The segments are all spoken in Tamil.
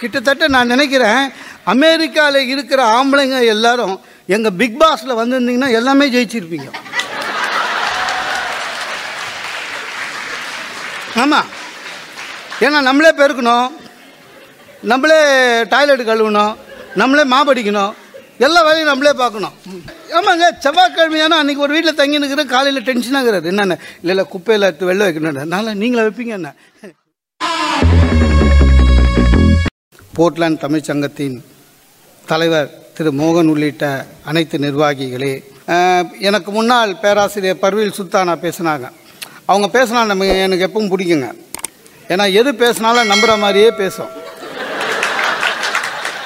கிட்டத்தட்ட நான் நினைக்கிறேன் அமெரிக்காவில் இருக்கிற ஆம்பளைங்க எல்லாரும் எங்கள் பிக் பாஸில் வந்திருந்தீங்கன்னா எல்லாமே ஜெயிச்சிருப்பீங்க. ஆமாம் ஏன்னா நம்மளே பெருக்கணும். நம்மளே டாய்லெட் கழுவணும். நம்மளே மாபடிக்கணும் எல்லா வேலையும் நம்மளே பார்க்கணும். ஆமாங்க செவ்வாய்க்கிழமையான அன்றைக்கி ஒரு வீட்டில் தங்கி நிற்கிற காலையில் டென்ஷனாகிறது என்னென்ன? இல்லை இல்லை குப்பையில் எடுத்து வெளில வைக்கணும் நல்லா நீங்களே வைப்பீங்க என்ன? போர்ட்லாண்ட் தமிழ்ச் சங்கத்தின் தலைவர் திரு மோகன் உள்ளிட்ட அனைத்து நிர்வாகிகளே எனக்கு முன்னால் பேராசிரியர் பர்வீல் சுல்தானா பேசினாங்க. அவங்க பேசினா நம்ம எனக்கு எப்பவும் பிடிக்குங்க. ஏன்னா எது பேசினாலும் நம்புகிற மாதிரியே பேசும்.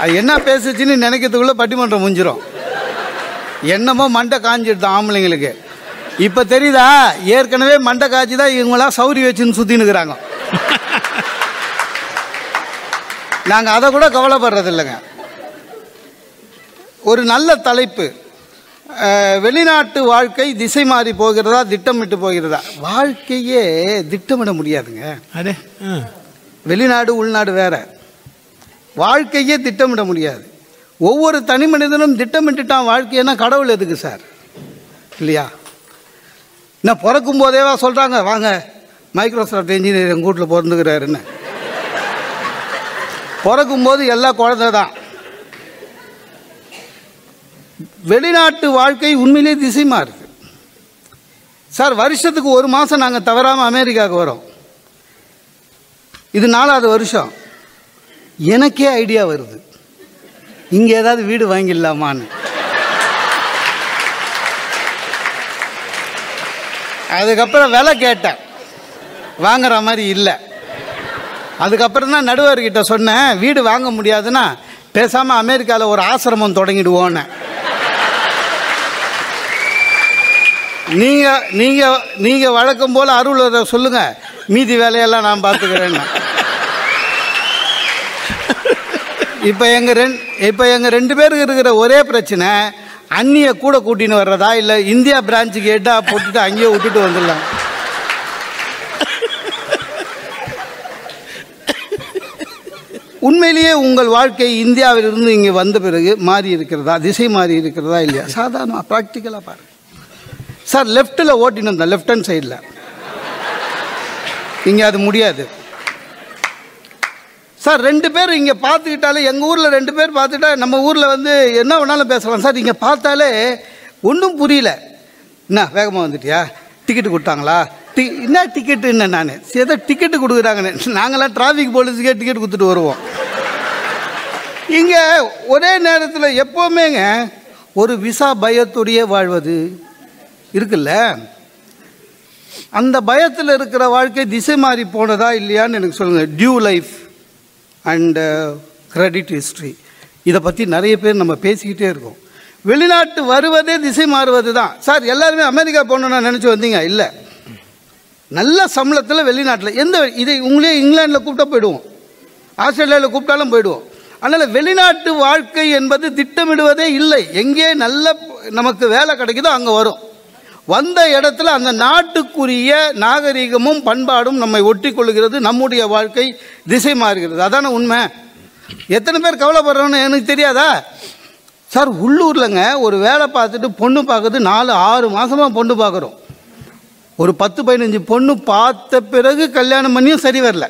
அது என்ன பேசுச்சுன்னு நினைக்கிறதுக்குள்ளே பட்டிமன்றம் முடிஞ்சிடும் என்னமோ மண்டை காஞ்சிடுது ஆம்பளைங்களுக்கு. இப்போ தெரியுதா? ஏற்கனவே மண்டை காய்ச்சி தான் இவங்களாம் சௌரி வச்சுன்னு சுற்றின்னு இருக்கிறாங்க. நாங்கள் அதை கூட கவலைப்படுறது இல்லைங்க. ஒரு நல்ல தலைப்பு. வெளிநாட்டு வாழ்க்கை திசை மாறி போகிறதா திட்டமிட்டு போகிறதா? வாழ்க்கையே திட்டமிட முடியாதுங்க. ஆ. வெளிநாடு உள்நாடு வேற. வாழ்க்கையே திட்டமிட முடியாது. ஒவ்வொரு தனி மனிதனும் திட்டமிட்டுட்டான் வாழ்க்கைன்னா கடவுள் எதுக்கு சார்? இல்லையா? நான் பிறக்கும் போதேவா சொல்கிறாங்க வாங்க மைக்ரோசாஃப்ட் இன்ஜினியர் எங்கள் வீட்டில் பிறந்துக்கிறாருன்னு. பிறக்கும்போது எல்லாம் குழந்தை தான். வெளிநாட்டு வாழ்க்கை உண்மையிலே திசைமா இருக்குது சார் வருஷத்துக்கு ஒரு மாதம் நாங்கள் தவறாமல் அமெரிக்காவுக்கு வரோம். இது நாலாவது வருஷம். எனக்கே ஐடியா வருது. இங்கே ஏதாவது வீடு வாங்கிடலாமான்னு. அதுக்கப்புறம் விலை கேட்டேன். வாங்குற மாதிரி இல்லை. அதுக்கப்புறம் தான் நடுவர்கிட்ட சொன்னேன் வீடு வாங்க முடியாதுன்னா பேசாமல் அமெரிக்காவில் ஒரு ஆசிரமம் தொடங்கிடுவோன்னு. நீங்கள் நீங்கள் நீங்கள் வழக்கம் போல் அருள் சொல்லுங்கள் மீதி வேலையெல்லாம் நான் பார்த்துக்கிறேன்னு. இப்போ எங்கள் ரெண் இப்போ எங்கள் ரெண்டு பேருக்கு இருக்கிற ஒரே பிரச்சனை அந்நியை கூட கூட்டின்னு வர்றதா? இல்லை இந்தியா பிரான்ச்சுக்கு ஹெட்டாக போட்டுட்டு அங்கேயே விட்டுட்டு வந்துடலாம். உண்மையிலேயே உங்கள் வாழ்க்கை இந்தியாவிலிருந்து இங்கே வந்த பிறகு மாறி இருக்கிறதா? திசை மாறி இருக்கிறதா இல்லையா? சாதாரணமாக ப்ராக்டிக்கலாக பாருங்க. சார் லெஃப்ட்டில் ஓட்டின்னு இருந்தேன் லெஃப்ட் ஹேண்ட் சைடில் இங்கே அது முடியாது. சார் ரெண்டு பேர் இங்கே பார்த்துக்கிட்டாலே எங்கள் ஊரில் ரெண்டு பேர் பார்த்துட்டா நம்ம ஊரில் வந்து என்ன வேணாலும் பேசலாம். சார் இங்கே பார்த்தாலே ஒன்றும் புரியல. என்ன வேகமாக வந்துட்டியா? டிக்கெட்டு கொடுத்தாங்களா? டி என்ன டிக்கெட்டு என்ன நான்? ஏதோ டிக்கெட்டு கொடுக்குறாங்கன்னு. நாங்களாம் டிராஃபிக் போலீஸுக்கே டிக்கெட் கொடுத்துட்டு வருவோம். இங்கே ஒரே நேரத்தில் எப்போவுமேங்க ஒரு விசா பயத்துடைய வாழ்வது இருக்குல்ல? அந்த பயத்தில் இருக்கிற வாழ்க்கை திசை மாறி போனதா இல்லையான்னு எனக்கு சொல்லுங்கள் due life and credit history இதை பற்றி நிறைய பேர் நம்ம பேசிக்கிட்டே இருக்கோம். வெளிநாட்டு வருவதே திசை மாறுவது தான் சார் எல்லாருமே அமெரிக்கா போகணுன்னு நினச்சி வந்தீங்க? இல்லை. நல்ல சம்பளத்தில் வெளிநாட்டில் எந்த இதை உங்களே இங்கிலாண்டில் கூப்பிட்டா போயிடுவோம். ஆஸ்திரேலியாவில் கூப்பிட்டாலும் போயிடுவோம். அதனால் வெளிநாட்டு வாழ்க்கை என்பது திட்டமிடுவதே இல்லை. எங்கே நல்ல நமக்கு வேலை கிடைக்குதோ அங்கே வரும். வந்த இடத்துல அந்த நாட்டுக்குரிய நாகரிகமும் பண்பாடும் நம்மை ஒட்டி கொள்கிறது நம்முடைய வாழ்க்கை திசை மாறுகிறது. அதான உண்மை? எத்தனை பேர் கவலைப்படுறோன்னு எனக்கு தெரியாதா? சார் உள்ளூர்லங்க ஒரு வேலை பார்த்துட்டு பொண்ணு பார்க்குறது நாலு ஆறு மாதமாக பொண்ணு பார்க்குறோம். ஒரு பத்து பதினஞ்சு பொண்ணு பார்த்த பிறகு கல்யாணம் பண்ணியும் சரி வரல.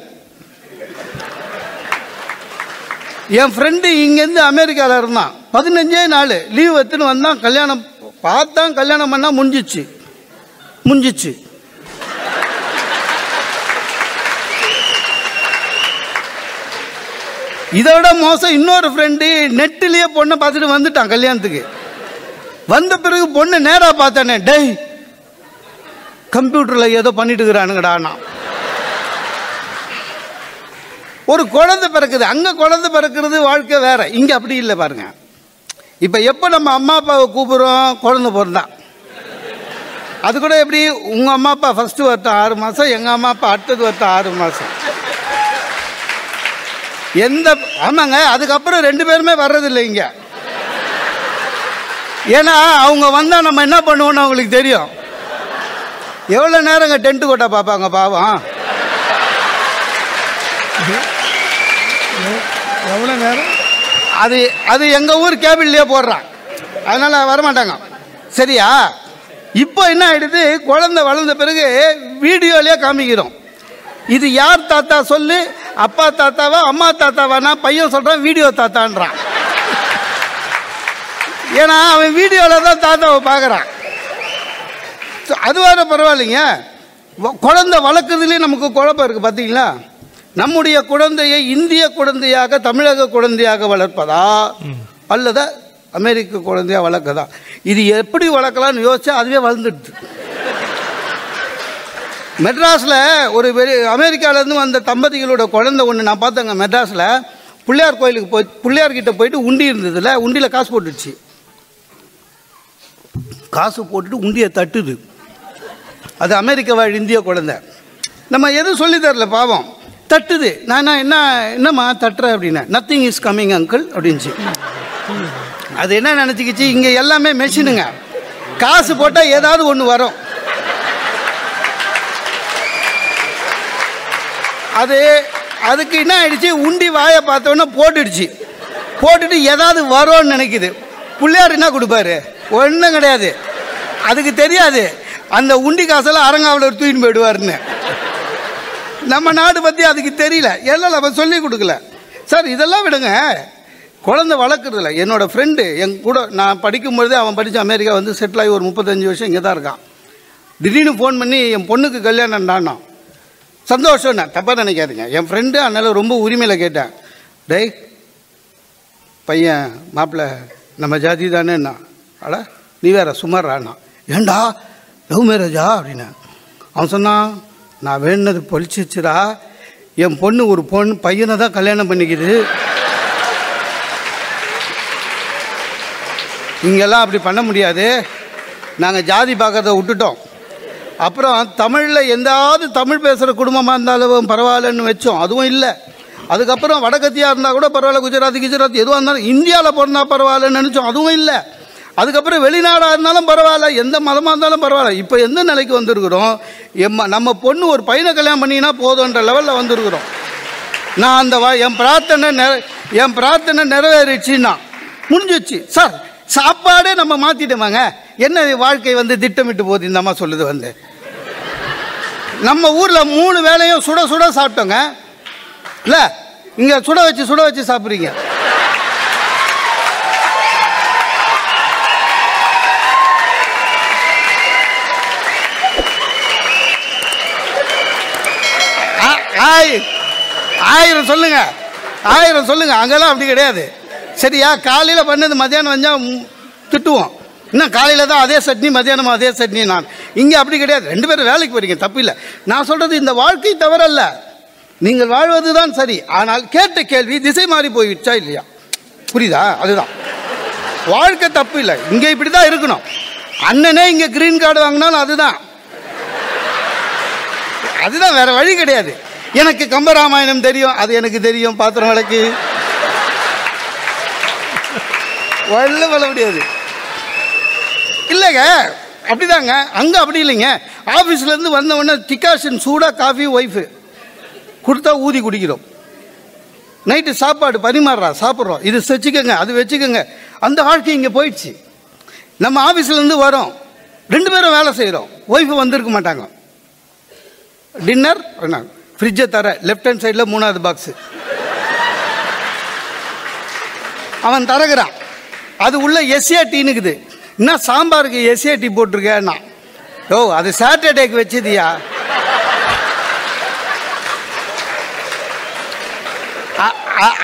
என் ஃப்ரெண்டு இங்கேருந்து அமெரிக்காவில் இருந்தான். பதினஞ்சே நாள் லீவ் எடுத்துன்னு வந்தான் கல்யாணம் பார்த்தான் கல்யாணம் பண்ணால் முடிஞ்சிச்சு. முடிஞ்சிச்சு. இதோட மோசம் இன்னொரு ஃப்ரெண்டு நெட்டிலேயே பொண்ணை பார்த்துட்டு வந்துட்டான் கல்யாணத்துக்கு. வந்த பிறகு பொண்ணை நேராக பார்த்தானே டெய் கம்ப்யூட்டரில் ஏதோ பண்ணிட்டு இருக்கிறானுங்கடா நான். ஒரு குழந்தை பிறக்குது அங்கே குழந்தை பிறக்கிறது வாழ்க்கை வேறு. இங்கே அப்படி இல்லை பாருங்க. இப்போ எப்போ நம்ம அம்மா அப்பாவை கூப்பிடுறோம் குழந்தை பிறந்தா? அது கூட எப்படி? உங்கள் அம்மா அப்பா ஃபஸ்ட்டு வருத்தம் ஆறு மாதம் எங்கள் அம்மா அப்பா அடுத்தது வருத்தம் ஆறு மாதம் எந்த ஆமாங்க அதுக்கப்புறம் ரெண்டு பேருமே வர்றதில்லை இங்கே. ஏன்னா அவங்க வந்தால் நம்ம என்ன பண்ணுவோம்னு அவங்களுக்கு தெரியும். எவ்வளோ நேரங்க டென்ட்டு கொட்டா பார்ப்பாங்க பாவம். எவ்வளோ நேரம்? அது அது எங்கள் ஊர் கேபிள்லேயே போடுறான். அதனால் வரமாட்டாங்க. சரியா? இப்போ என்ன ஆகிடுது குழந்தை வளர்ந்த பிறகு வீடியோலேயே காமிக்கிறோம். இது யார் தாத்தா சொல்லு? அப்பா தாத்தாவா அம்மா தாத்தாவானா? பையன் சொல்கிறான் வீடியோ தாத்தான்றான். ஏன்னா அவன் வீடியோவில் தான் தாத்தாவை பார்க்குறான். அது வேற பரவாயில்லைங்க. குழந்தை வளர்க்குறதுலேயே நமக்கு குழப்பம் இருக்குது பார்த்தீங்களா நம்முடைய குழந்தையை இந்திய குழந்தையாக தமிழக குழந்தையாக வளர்ப்பதா? அல்லது அமெரிக்க குழந்தையாக வளர்க்கதா? இது எப்படி வளர்க்கலாம்னு யோசிச்சா அதுவே வளர்ந்துடுது. மெட்ராஸில் ஒரு பெரிய அமெரிக்காவிலேருந்து வந்த தம்பதிகளோட குழந்தை ஒன்று நான் பார்த்தேங்க மெட்ராஸில். பிள்ளையார் கோயிலுக்கு போய் பிள்ளையார்கிட்ட போயிட்டு உண்டி இருந்ததுல உண்டியில் காசு போட்டுடுச்சு. காசு போட்டுட்டு உண்டியை தட்டுது. அது அமெரிக்க வாழ் இந்திய குழந்தை. நம்ம எதுவும் சொல்லி தரல பாவம். தட்டுது. நான் என்ன என்னம்மா தட்டுற அப்படின்னா நத்திங் இஸ் கம்மிங் அங்கிள் அப்படின்ச்சு அது என்ன நினச்சிக்கிச்சு? இங்கே எல்லாமே மெஷினுங்க காசு போட்டால் ஏதாவது ஒன்று வரும். அது அதுக்கு என்ன ஆயிடுச்சு? உண்டி வாயை பார்த்தோன்னே போட்டுடுச்சு. போட்டுட்டு ஏதாவது வரும்னு நினைக்குது. பிள்ளையார் என்ன கொடுப்பாரு? ஒன்றும் கிடையாது. அதுக்கு தெரியாது. அந்த உண்டி காசெல்லாம் அரங்காவில் தூக்கின்னு போயிடுவாருன்னு. நம்ம நாடு பற்றி அதுக்கு தெரியல. எல்லாம் அவன் சொல்லி கொடுக்கல. சார் இதெல்லாம் விடுங்க. குழந்தை வளர்க்குறதில்ல என்னோடய ஃப்ரெண்டு என் கூட நான் படிக்கும்பொழுதே அவன் படித்து அமெரிக்கா வந்து செட்டில் ஆகி ஒரு முப்பத்தஞ்சு வருஷம் இங்கே தான் இருக்கான். திடீர்னு ஃபோன் பண்ணி என் பொண்ணுக்கு கல்யாணம் டான்னா சந்தோஷம் நான் தப்பாக நினைக்காதீங்க. என் ஃப்ரெண்டு அதனால் ரொம்ப உரிமையில் கேட்டேன். டேய் பையன் மாப்பிள்ளை நம்ம ஜாதி தானேண்ணா அட நீ வேற சுமாராண்ணா ஏண்டா லவ் மேரேஜா அப்படின்னு அவன் சொன்னான் நான் வேணுனது பொழிச்சிச்சுடா. என் பொண்ணு ஒரு பொண்ணு பையனை தான் கல்யாணம் பண்ணிக்குது. இங்கெல்லாம் அப்படி பண்ண முடியாது. நாங்கள் ஜாதி பார்க்கறத விட்டுட்டோம். அப்புறம் தமிழில் எந்தாவது தமிழ் பேசுகிற குடும்பமாக இருந்தாலும் பரவாயில்லன்னு வச்சோம். அதுவும் இல்லை. அதுக்கப்புறம் வடக்கத்தியாக இருந்தால் கூட பரவாயில்ல. குஜராத் குஜராத் எதுவாக இருந்தாலும் இந்தியாவில் பிறந்தா பரவாயில்லன்னு நினச்சோம். அதுவும் இல்லை. அதுக்கப்புறம் வெளிநாடாக இருந்தாலும் பரவாயில்ல எந்த மதமாக இருந்தாலும் பரவாயில்ல. இப்போ எந்த நிலைக்கு வந்திருக்கிறோம்? எம் நம்ம பொண்ணு ஒரு பையனை கல்யாணம் பண்ணினா போதுன்ற லெவலில் வந்திருக்கிறோம். நான் அந்த வா என் பிரார்த்தனை நிற என் பிரார்த்தனை நிறைவேறிச்சுன்னா முடிஞ்சிச்சு சார் சாப்பாடே நம்ம மாற்றிட்டோமாங்க என்ன இது வாழ்க்கை வந்து திட்டமிட்டு போகுது? இந்த அம்மா சொல்லுது வந்து. நம்ம ஊரில் மூணு வேலையும் சுட சுட சாப்பிட்டோங்க. இல்லை இங்கே சுட வச்சு சுட வச்சு சாப்பிட்றீங்க ஆ- ஆய்- ஆயிரம் சொல்லுங்க. ஆயிரம் சொல்லுங்க. அங்கெல்லாம் அப்படி கிடையாது. சரியா? காலையில் பண்ணது மத்தியானம் வந்தால் திட்டுவோம். இன்னும் காலையில் தான் அதே சட்னி மத்தியானம் அதே சட்னி நான். இங்கே அப்படி கிடையாது. ரெண்டு பேரும் வேலைக்கு போயிருக்கீங்க தப்பு இல்லை. நான் சொல்கிறது இந்த வாழ்க்கை தவறல்ல. நீங்கள் வாழ்வது தான் சரி. ஆனால் கேட்ட கேள்வி திசை மாறி போயிடுச்சா இல்லையா? புரியுதா? அதுதான். வாழ்க்கை தப்பு இல்லை. இங்கே இப்படி தான் இருக்கணும். அண்ணனே இங்கே க்ரீன் கார்டு வாங்கினாலும் அதுதான். அதுதான் வேற வழி கிடையாது. எனக்கு கம்பராமாயணம் தெரியும். அது எனக்கு தெரியும் பாத்திரம் விளக்கு வல்ல வெள்ள முடியாது. இல்லைங்க அப்படிதாங்க. அங்கே அப்படி இல்லைங்க. ஆஃபீஸ்லேருந்து வந்த உடனே டிகாஷன் சூடாக காஃபி ஒய்ஃபு. கொடுத்தா ஊதி குடிக்கிறோம். நைட்டு சாப்பாடு பரிமாறுறா சாப்பிட்றோம். இது வச்சுக்கோங்க அது வச்சுக்கோங்க. அந்த வாழ்க்கை இங்கே போயிடுச்சு. நம்ம ஆஃபீஸ்லேருந்து வரோம். ரெண்டு பேரும் வேலை செய்கிறோம் ஒய்ஃபு வந்திருக்க மாட்டாங்க. டின்னர் ஃப்ரிட்ஜை தர லெஃப்ட் ஹேண்ட் சைடில் மூணாவது பாக்ஸு அவன் தரகுறான். அது உள்ள எஸ்ஏடின்னுக்குது என்ன சாம்பாருக்கு எஸ்ஏடி போட்டிருக்கேன்னா? ஓ அது சாட்டர்டேக்கு வச்சதியா?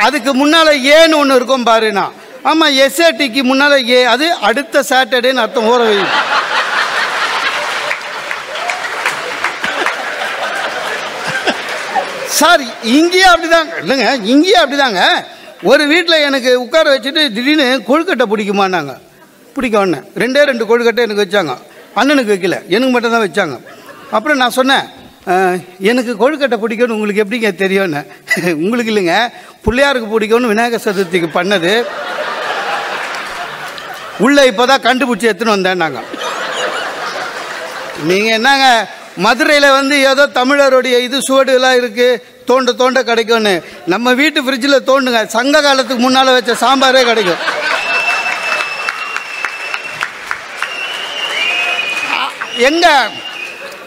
அதுக்கு முன்னால ஏன்னு ஒன்று இருக்கும் பாருண்ணா ஆமாம் எஸ்ஏடிக்கு முன்னால ஏ அது அடுத்த சாட்டர்டேன்னு அர்த்தம் ஊற வைக்கும் சார் இங்கேயே அப்படிதாங்க. இல்லைங்க இங்கேயே அப்படிதாங்க. ஒரு வீட்டில் எனக்கு உட்கார வச்சுட்டு திடீர்னு கொழுக்கட்டை பிடிக்குமான்னாங்க. பிடிக்க ஒன்று ரெண்டே ரெண்டு கொழுக்கட்டை எனக்கு வச்சாங்க. அண்ணனுக்கு வைக்கல. எனக்கு மட்டும் தான் வச்சாங்க. அப்புறம் நான் சொன்னேன் எனக்கு கொழுக்கட்டை பிடிக்கும்னு உங்களுக்கு எப்படிங்க தெரியும்னு? உங்களுக்கு இல்லைங்க. பிள்ளையாருக்கு பிடிக்கும்னு விநாயகர் சதுர்த்திக்கு பண்ணது. உள்ளே இப்போ தான் கண்டுபிடிச்சி எடுத்துன்னு வந்தேன் நாங்கள் நீங்கள் என்னங்க மதுரையில் வந்து ஏதோ தமிழருடைய இது சுவடுலாம் இருக்குது தோண்ட தோண்ட கிடைக்கும்னு. நம்ம வீட்டு ஃப்ரிட்ஜில் தோண்டுங்க. சங்க காலத்துக்கு முன்னால் வச்ச சாம்பாரே கிடைக்கும். எங்க?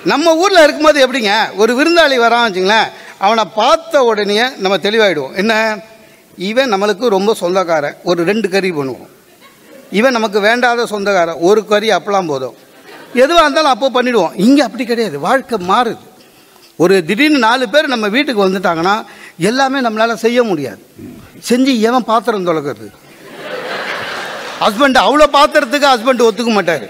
நம்ம ஊரில் இருக்கும்போது எப்படிங்க? ஒரு விருந்தாளி வரான் வச்சுங்களேன். அவனை பார்த்த உடனே நம்ம தெளிவாயிடுவோம். என்ன? இவன் நம்மளுக்கு ரொம்ப சொந்தக்காரன். ஒரு ரெண்டு கறி பண்ணுவோம். இவன் நமக்கு வேண்டாத சொந்தக்காரன். ஒரு கறி அப்பெல்லாம் போதும். எதுவாக இருந்தாலும் அப்போ பண்ணிவிடுவோம் இங்கே அப்படி கிடையாது. வாழ்க்கை மாறுது. ஒரு திடீர்னு நாலு பேர் நம்ம வீட்டுக்கு வந்துட்டாங்கன்னா எல்லாமே நம்மளால் செய்ய முடியாது. செஞ்சு எவன் பாத்திரம் தொலைக்கிறது ஹஸ்பண்ட் அவ்வளோ பாத்திரத்துக்கு ஹஸ்பண்ட் ஒத்துக்க மாட்டார்.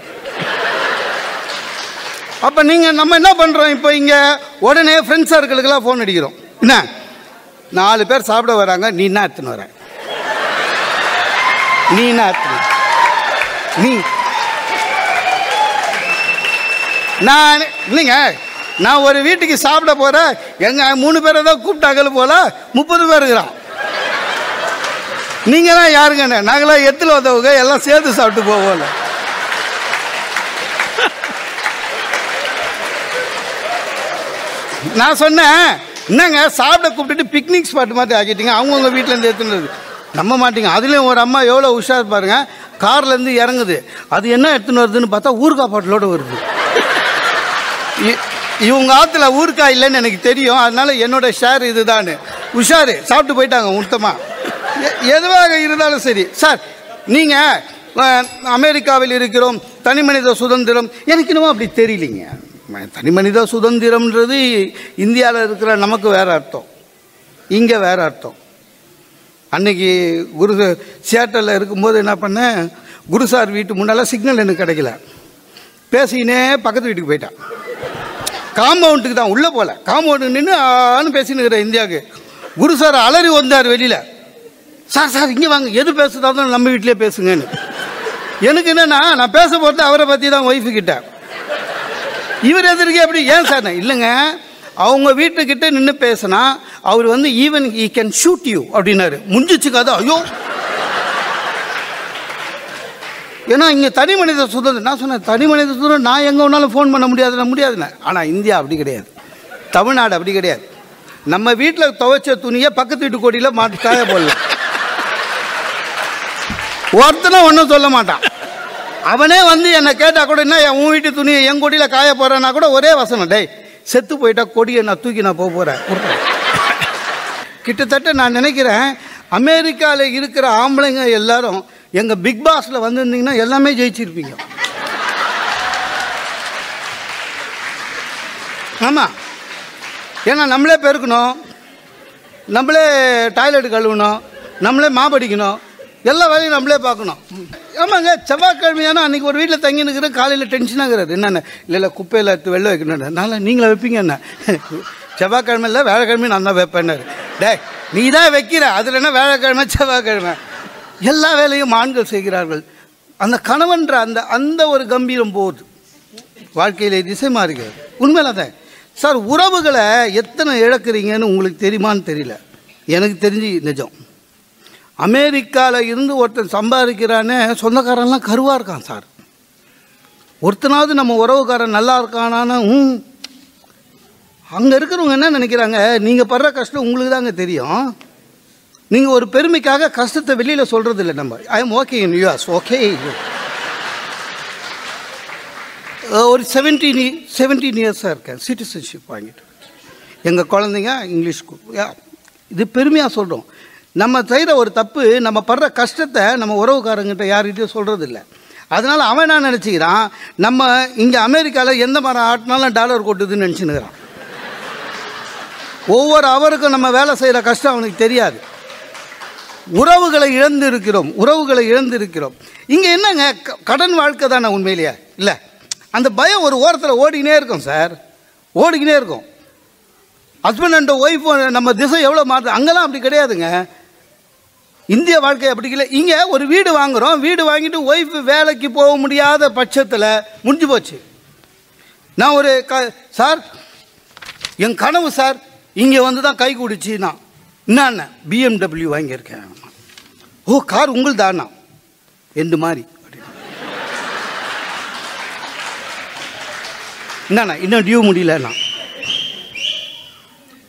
அப்போ நீங்கள் நம்ம என்ன பண்ணுறோம் இப்போ இங்கே? உடனே ஃப்ரெண்ட்ஸ் சர்க்கிளுக்கெல்லாம் ஃபோன் அடிக்கிறோம். என்ன? நாலு பேர் சாப்பிட வராங்க. நீ என்ன எடுத்துன்னு வர? நீ என்ன எடுத்துன்னு நீ நான் இல்லைங்க. நான் ஒரு வீட்டுக்கு சாப்பிட போகிறேன் எங்கள் மூணு பேரை தான் கூப்பிட்டாங்கன்னு போல முப்பது பேர் இருக்கிறான். நீங்கள் தான் யாருங்கண்ணே நாங்களாம் எத்தில் வந்தவங்க எல்லாம் சேர்த்து சாப்பிட்டு போவோம்ல நான் சொன்னேன் என்னங்க சாப்பிட கூப்பிட்டுட்டு பிக்னிக் ஸ்பாட் மாதிரி ஆக்கிட்டீங்க. அவங்கவுங்க வீட்டிலேருந்து எடுத்துனது நம்ப மாட்டீங்க. அதுலேயும் ஒரு அம்மா எவ்வளோ உஷார் பாருங்க கார்லேருந்து இறங்குது. அது என்ன எடுத்துன்னு வருதுன்னு பார்த்தா ஊறுகாய் பாட்டிலோட வருது. இவங்க ஆற்றுல ஊறுகாய் இல்லைன்னு எனக்கு தெரியும். அதனால என்னோட ஷேர் இதுதான் உஷாரு சாப்பிட்டு போயிட்டாங்க மொத்தமாக எ- எதுவாக இருந்தாலும் சரி. சார் நீங்கள் அமெரிக்காவில் இருக்கிறோம் தனி மனித சுதந்திரம். எனக்கு இன்னமும் அப்படி தெரியலிங்க. தனி மனித சுதந்திரம்ன்றது இந்தியாவில் இருக்கிற நமக்கு வேற அர்த்தம். இங்கே வேற அர்த்தம். அன்னைக்கு குரு சியாட்டலில் இருக்கும்போது என்ன பண்ணேன்? குரு சார் வீட்டு முன்னால் சிக்னல் எனக்கு கிடைக்கல. பேசிக்கினே பக்கத்து வீட்டுக்கு போயிட்டான். காம்பவுண்டுக்கு தான் உள்ளே போகல காம்பவுண்டுக்கு நின்று ஆன்னு பேசினுக்கிற இந்தியாவுக்கு. குரு சார் அலறி வந்தார் வெளியில். சார் சார் இங்கே வாங்க. எது பேசுதாலும் நம்ம வீட்டிலே பேசுங்கன்னு. எனக்கு என்னன்னா நான் பேச போகிறது அவரை பற்றி தான் ஒய்ஃபு கிட்ட. இவர் எதிர்க்க அப்படி ஏன் சார்? நான் இல்லைங்க. அவங்க வீட்டுக்கிட்ட நின்று பேசினா அவர் வந்து even I can shoot you அப்படின்னாரு. முடிஞ்சிச்சு ஐயோ. ஏன்னா இங்கே தனி மனித சுதந்திரம் நான் சொன்னேன் தனி மனித சுதந்திரம் நான் எங்கே வேணாலும் ஃபோன் பண்ண முடியாதுன்னா முடியாதுண்ணே ஆனால் இந்தியா அப்படி கிடையாது. தமிழ்நாடு அப்படி கிடையாது. நம்ம வீட்டில் துவைச்ச துணியை பக்கத்து வீட்டு கோடியில் மாட்டு காய போடலாம். ஒருத்தனை ஒன்றும் சொல்ல மாட்டான். அவனே வந்து என்னை கேட்டால் கூட என்ன என் உன் வீட்டு துணியை என் கொடியில் காய போகிறேன்னா கூட ஒரே வசனம் டேய் செத்து போயிட்டா கொடியை நான் தூக்கி நான் போக போகிறேன் கிட்டத்தட்ட நான் நினைக்கிறேன் அமெரிக்காவில் இருக்கிற ஆம்பளைங்க எல்லாரும் எங்கள் பிக் பாஸில் வந்திருந்தீங்கன்னா எல்லாமே ஜெயிச்சிருப்பீங்க. ஆமாம் ஏன்னா நம்மளே பெருக்கணும். நம்மளே டாய்லெட் கழுவணும். நம்மளே மாபடிக்கணும் எல்லா வேலையும் நம்மளே பார்க்கணும். ஆமாங்க செவ்வாய்க்கிழமையான அன்றைக்கி ஒரு வீட்டில் தங்கி நிற்கிற காலையில் டென்ஷனாகிறது என்னென்ன? இல்லை இல்லை குப்பையில் எடுத்து வெளில வைக்கணும் நல்லா நீங்களே வைப்பீங்க என்ன? செவ்வாய்க்கிழமை இல்லை வேலைக்கிழமை நான் தான் வைப்பேன்னாரு. டேய் நீ தான் வைக்கிற. அதில் என்ன வேலைக்கிழமை செவ்வாய்க்கிழமை? எல்லா வேலையும் ஆண்கள் செய்கிறார்கள். அந்த கணவன்ற அந்த அந்த ஒரு கம்பீரம் போகுது. வாழ்க்கையிலே திசை மாறுகிறது. உண்மையில தான் சார் உறவுகளை எத்தனை இழக்கிறீங்கன்னு உங்களுக்கு தெரியுமான்னு தெரியல. எனக்கு தெரிஞ்சு நிஜம். அமெரிக்காவில் இருந்து ஒருத்தன் சம்பாதிக்கிறானே சொந்தக்காரன்லாம் கருவாக இருக்கான் சார். ஒருத்தனாவது நம்ம உறவுக்காரன் நல்லா இருக்கானான்னு ம். அங்கே இருக்கிறவங்க என்ன நினைக்கிறாங்க? நீங்கள் படுற கஷ்டம் உங்களுக்கு தாங்க தெரியும். நீங்கள் ஒரு பெருமைக்காக கஷ்டத்தை வெளியில் சொல்கிறது இல்லை நம்ம I am okay in US okay ஒரு செவன்டீன் செவன்டீன் இயர்ஸாக இருக்கேன். சிட்டிசன்ஷிப் வாங்கிட்டு. எங்கள் குழந்தைங்க இங்கிலீஷ் யா, இது பெருமையாக சொல்கிறோம் நம்ம செய்கிற ஒரு தப்பு நம்ம படுற கஷ்டத்தை நம்ம உறவுக்காரங்கிட்ட யார்கிட்டையும் சொல்கிறது இல்லை அதனால் அவன் என்ன நினச்சிக்கிறான்? நம்ம இங்கே அமெரிக்காவில் எந்த மரம் ஆட்டினாலும் டாலர் கொட்டுதுன்னு நினச்சினுக்கிறான் ஒவ்வொரு அவருக்கும் நம்ம வேலை செய்கிற கஷ்டம் அவனுக்கு தெரியாது. உறவுகளை இழந்து இருக்கிறோம் உறவுகளை இழந்து இருக்கிறோம் இங்கே என்னங்க? க- கடன் வாழ்க்கை தானே உண்மையிலேயே? இல்லை. அந்த பயம் ஒரு ஓரத்தில் ஓடிக்கினே இருக்கும் சார் ஓடிக்கினே இருக்கும். ஹஸ்பண்ட் அண்ட் ஒய்ஃப் நம்ம திசை எவ்வளோ மாறுது? அங்கெல்லாம் அப்படி கிடையாதுங்க. இந்திய வாழ்க்கை அப்படி இல்லை. இங்கே ஒரு வீடு வாங்குறோம். வீடு வாங்கிட்டு ஒய்ஃப் வேலைக்கு போக முடியாத பட்சத்தில் முடிஞ்சு போச்சு. நான் ஒரு க சார் என் கனவு சார் இங்கே வந்து தான் கை குடிச்சு நான் என்னண்ணா பிஎம்டபிள்யூ வாங்கியிருக்கேன். ஓ கார் உங்கள் தானா எந்த மாதிரி என்னண்ணா இன்னும் டியூ முடியலண்ணா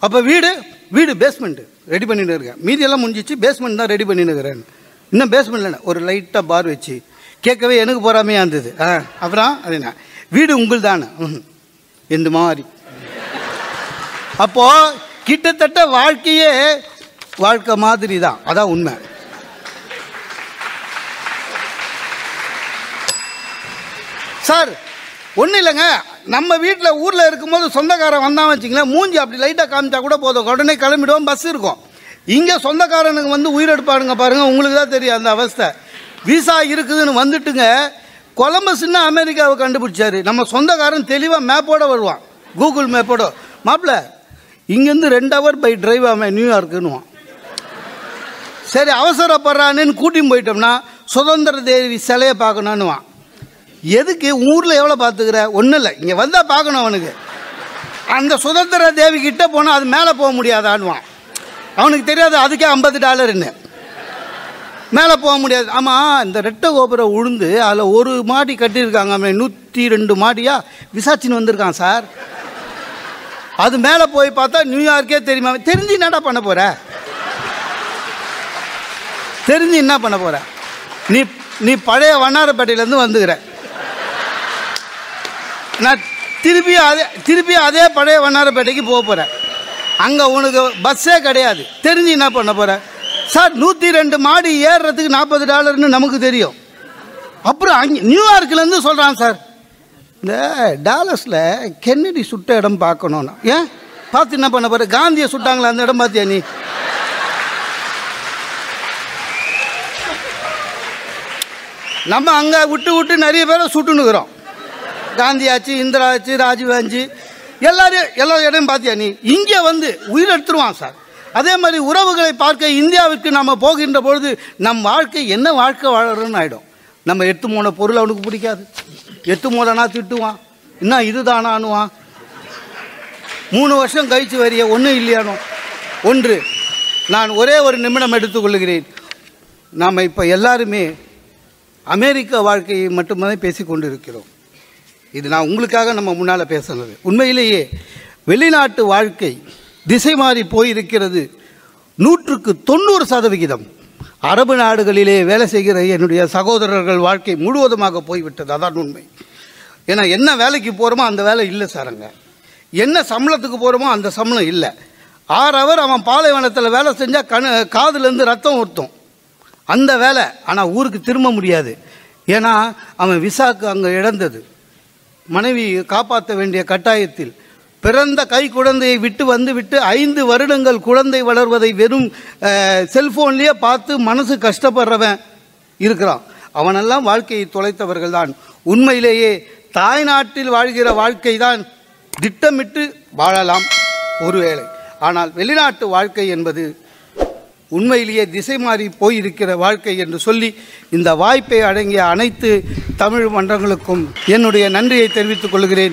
அப்போ வீடு வீடு பேஸ்மெண்ட்டு ரெடி பண்ணிட்டு இருக்கேன். மீதியெல்லாம் முடிஞ்சிச்சு பேஸ்மெண்ட் தான் ரெடி பண்ணிட்டு இருக்கிறேன். இன்னும் பேஸ்மெண்ட்ல ஒரு லைட்டாக பார் வச்சு. கேட்கவே எனக்கு போகாமையாக இருந்தது. ஆ அப்புறம் அதுண்ணா வீடு உங்கள் தானே எந்த மாதிரி அப்போது கிட்டத்தட்ட வாழ்க்கையே வாழ்க்கை மாதிரி தான் அதான் உண்மை. சார் ஒன்றும் இல்லைங்க. நம்ம வீட்டில் ஊரில் இருக்கும்போது சொந்தக்காரன் வந்தான் வச்சிங்களேன் மூஞ்சி அப்படி லைட்டாக காமிச்சா கூட போதும். உடனே கிளம்பிடுவோம் பஸ் இருக்கும். இங்கே சொந்தக்காரனுங்க வந்து உயிரெடுப்பானுங்க பாருங்கள் உங்களுக்கு தான் தெரியும் அந்த அவஸ்தை. விசா இருக்குதுன்னு வந்துட்டுங்க. கொலம்பஸ்ன்னு அமெரிக்காவை கண்டுபிடிச்சாரு. நம்ம சொந்தக்காரன் தெளிவாக மேப்போட வருவான். கூகுள் மேப்போட மாப்பிள்ள இங்கேருந்து ரெண்டு ஹவர் பை டிரைவ் அவன் நியூயார்க்குன்னுவான் சரி அவசரப்படுறான்னு கூட்டின்னு போயிட்டோம்னா சுதந்திர தேவி சிலையை பார்க்கணுன்னுவான் எதுக்கு ஊரில் எவ்வளோ பார்த்துக்கிற? ஒன்றும் இல்லை. இங்கே வந்தால் பார்க்கணும் அவனுக்கு. அந்த சுதந்திர தேவி கிட்ட போனால் அது மேலே போக முடியாதான்னுவான். அவனுக்கு தெரியாது அதுக்கே ஐம்பது டாலர்னு மேலே போக முடியாது. ஆமாம் இந்த ரெட்டை கோபுரம் உழுந்து அதில் ஒரு மாடி கட்டியிருக்காங்க நூற்றி ரெண்டு மாடியாக விசாரிச்சுன்னு வந்திருக்கான் சார். அது மேலே போய் பார்த்தா நியூயார்க்கே தெரியுமா? தெரிஞ்சு என்னடா பண்ண போற? தெரிஞ்சு என்ன பண்ண போற? நீ நீ பழைய வண்ணாரப்பேட்டையிலேருந்து வந்துக்கிற. நான் திருப்பி அதே திருப்பி அதே பழைய வண்ணாரப்பேட்டைக்கு போக போகிறேன் அங்கே உனக்கு பஸ்ஸே கிடையாது. தெரிஞ்சு என்ன பண்ண போகிற சார் நூற்றி ரெண்டு மாடி ஏறுறதுக்கு நாற்பது டாலர்னு நமக்கு தெரியும். அப்புறம் அங்கே நியூயார்க்லேருந்து சொல்கிறான் சார் இந்த டாலஸில் கென்னடி சுட்ட இடம் பார்க்கணும்னா. ஏன்? பார்த்து என்ன பண்ண போகிற காந்தியை சுட்டாங்களா? அந்த இடம் பார்த்தியா நீ? நம்ம அங்கே விட்டு விட்டு நிறைய பேரை சுட்டுனுக்குறோம் காந்தி ஆச்சு இந்திரா ஆச்சு ராஜீவ் ஆச்சு எல்லாரையும் எல்லா இடையும் பார்த்தியா நீ? இங்கே வந்து உயிர் எடுத்துருவான் சார். அதே மாதிரி உறவுகளை பார்க்க இந்தியாவிற்கு நம்ம போகின்ற பொழுது நம் வாழ்க்கை என்ன வாழ்க்கை வாழறோன்னு ஆகிடும் நம்ம எட்டு போன பொருள் அவனுக்கு பிடிக்காது. எட்டு மூலைனா திட்டுவான். இன்னும் இதுதானானுவான். மூணு வருஷம் கழிச்சு வரிய ஒன்றும் இல்லையானோ ஒன்று நான் ஒரே ஒரு நிமிடம் எடுத்துக்கொள்கிறேன். நாம் இப்போ எல்லாருமே அமெரிக்க வாழ்க்கையை மட்டும்தான் பேசி கொண்டிருக்கிறோம். இது நான் உங்களுக்காக நம்ம முன்னால் பேசுனது. உண்மையிலேயே வெளிநாட்டு வாழ்க்கை திசை மாறி போயிருக்கிறது நூற்றுக்கு தொண்ணூறு சதவிகிதம். அரபு நாடுகளிலே வேலை செய்கிற என்னுடைய சகோதரர்கள் வாழ்க்கை முழுவதுமாக போய்விட்டது. அதான் உண்மை. ஏன்னா என்ன வேலைக்கு போகிறோமோ அந்த வேலை இல்லை சாருங்க. என்ன சம்பளத்துக்கு போகிறோமோ அந்த சம்பளம் இல்லை. ஆறு அவர் அவன் பாலைவனத்தில் வேலை செஞ்சால் கண் காதுலேருந்து ரத்தம் ஊற்றும் அந்த வேலை. ஆனால் ஊருக்கு திரும்ப முடியாது. ஏன்னா அவன் விசாக்கு அங்கே இழந்தது. மனைவி காப்பாற்ற வேண்டிய கட்டாயத்தில் பிறந்த கை குழந்தையை விட்டு வந்து விட்டு ஐந்து வருடங்கள் குழந்தை வளர்வதை வெறும் செல்ஃபோன்லேயே பார்த்து மனசு கஷ்டப்படுறவன் இருக்கிறான். அவனெல்லாம் வாழ்க்கையை தொலைத்தவர்கள் தான். உண்மையிலேயே தாய்நாட்டில் வாழ்கிற வாழ்க்கை தான் திட்டமிட்டு வாழலாம் ஒருவேளை. ஆனால் வெளிநாட்டு வாழ்க்கை என்பது உண்மையிலேயே திசை மாறி போயிருக்கிற வாழ்க்கை என்று சொல்லி இந்த வாய்ப்பை அடங்கிய அனைத்து தமிழ் மன்றங்களுக்கும் என்னுடைய நன்றியை தெரிவித்துக் கொள்கிறேன்.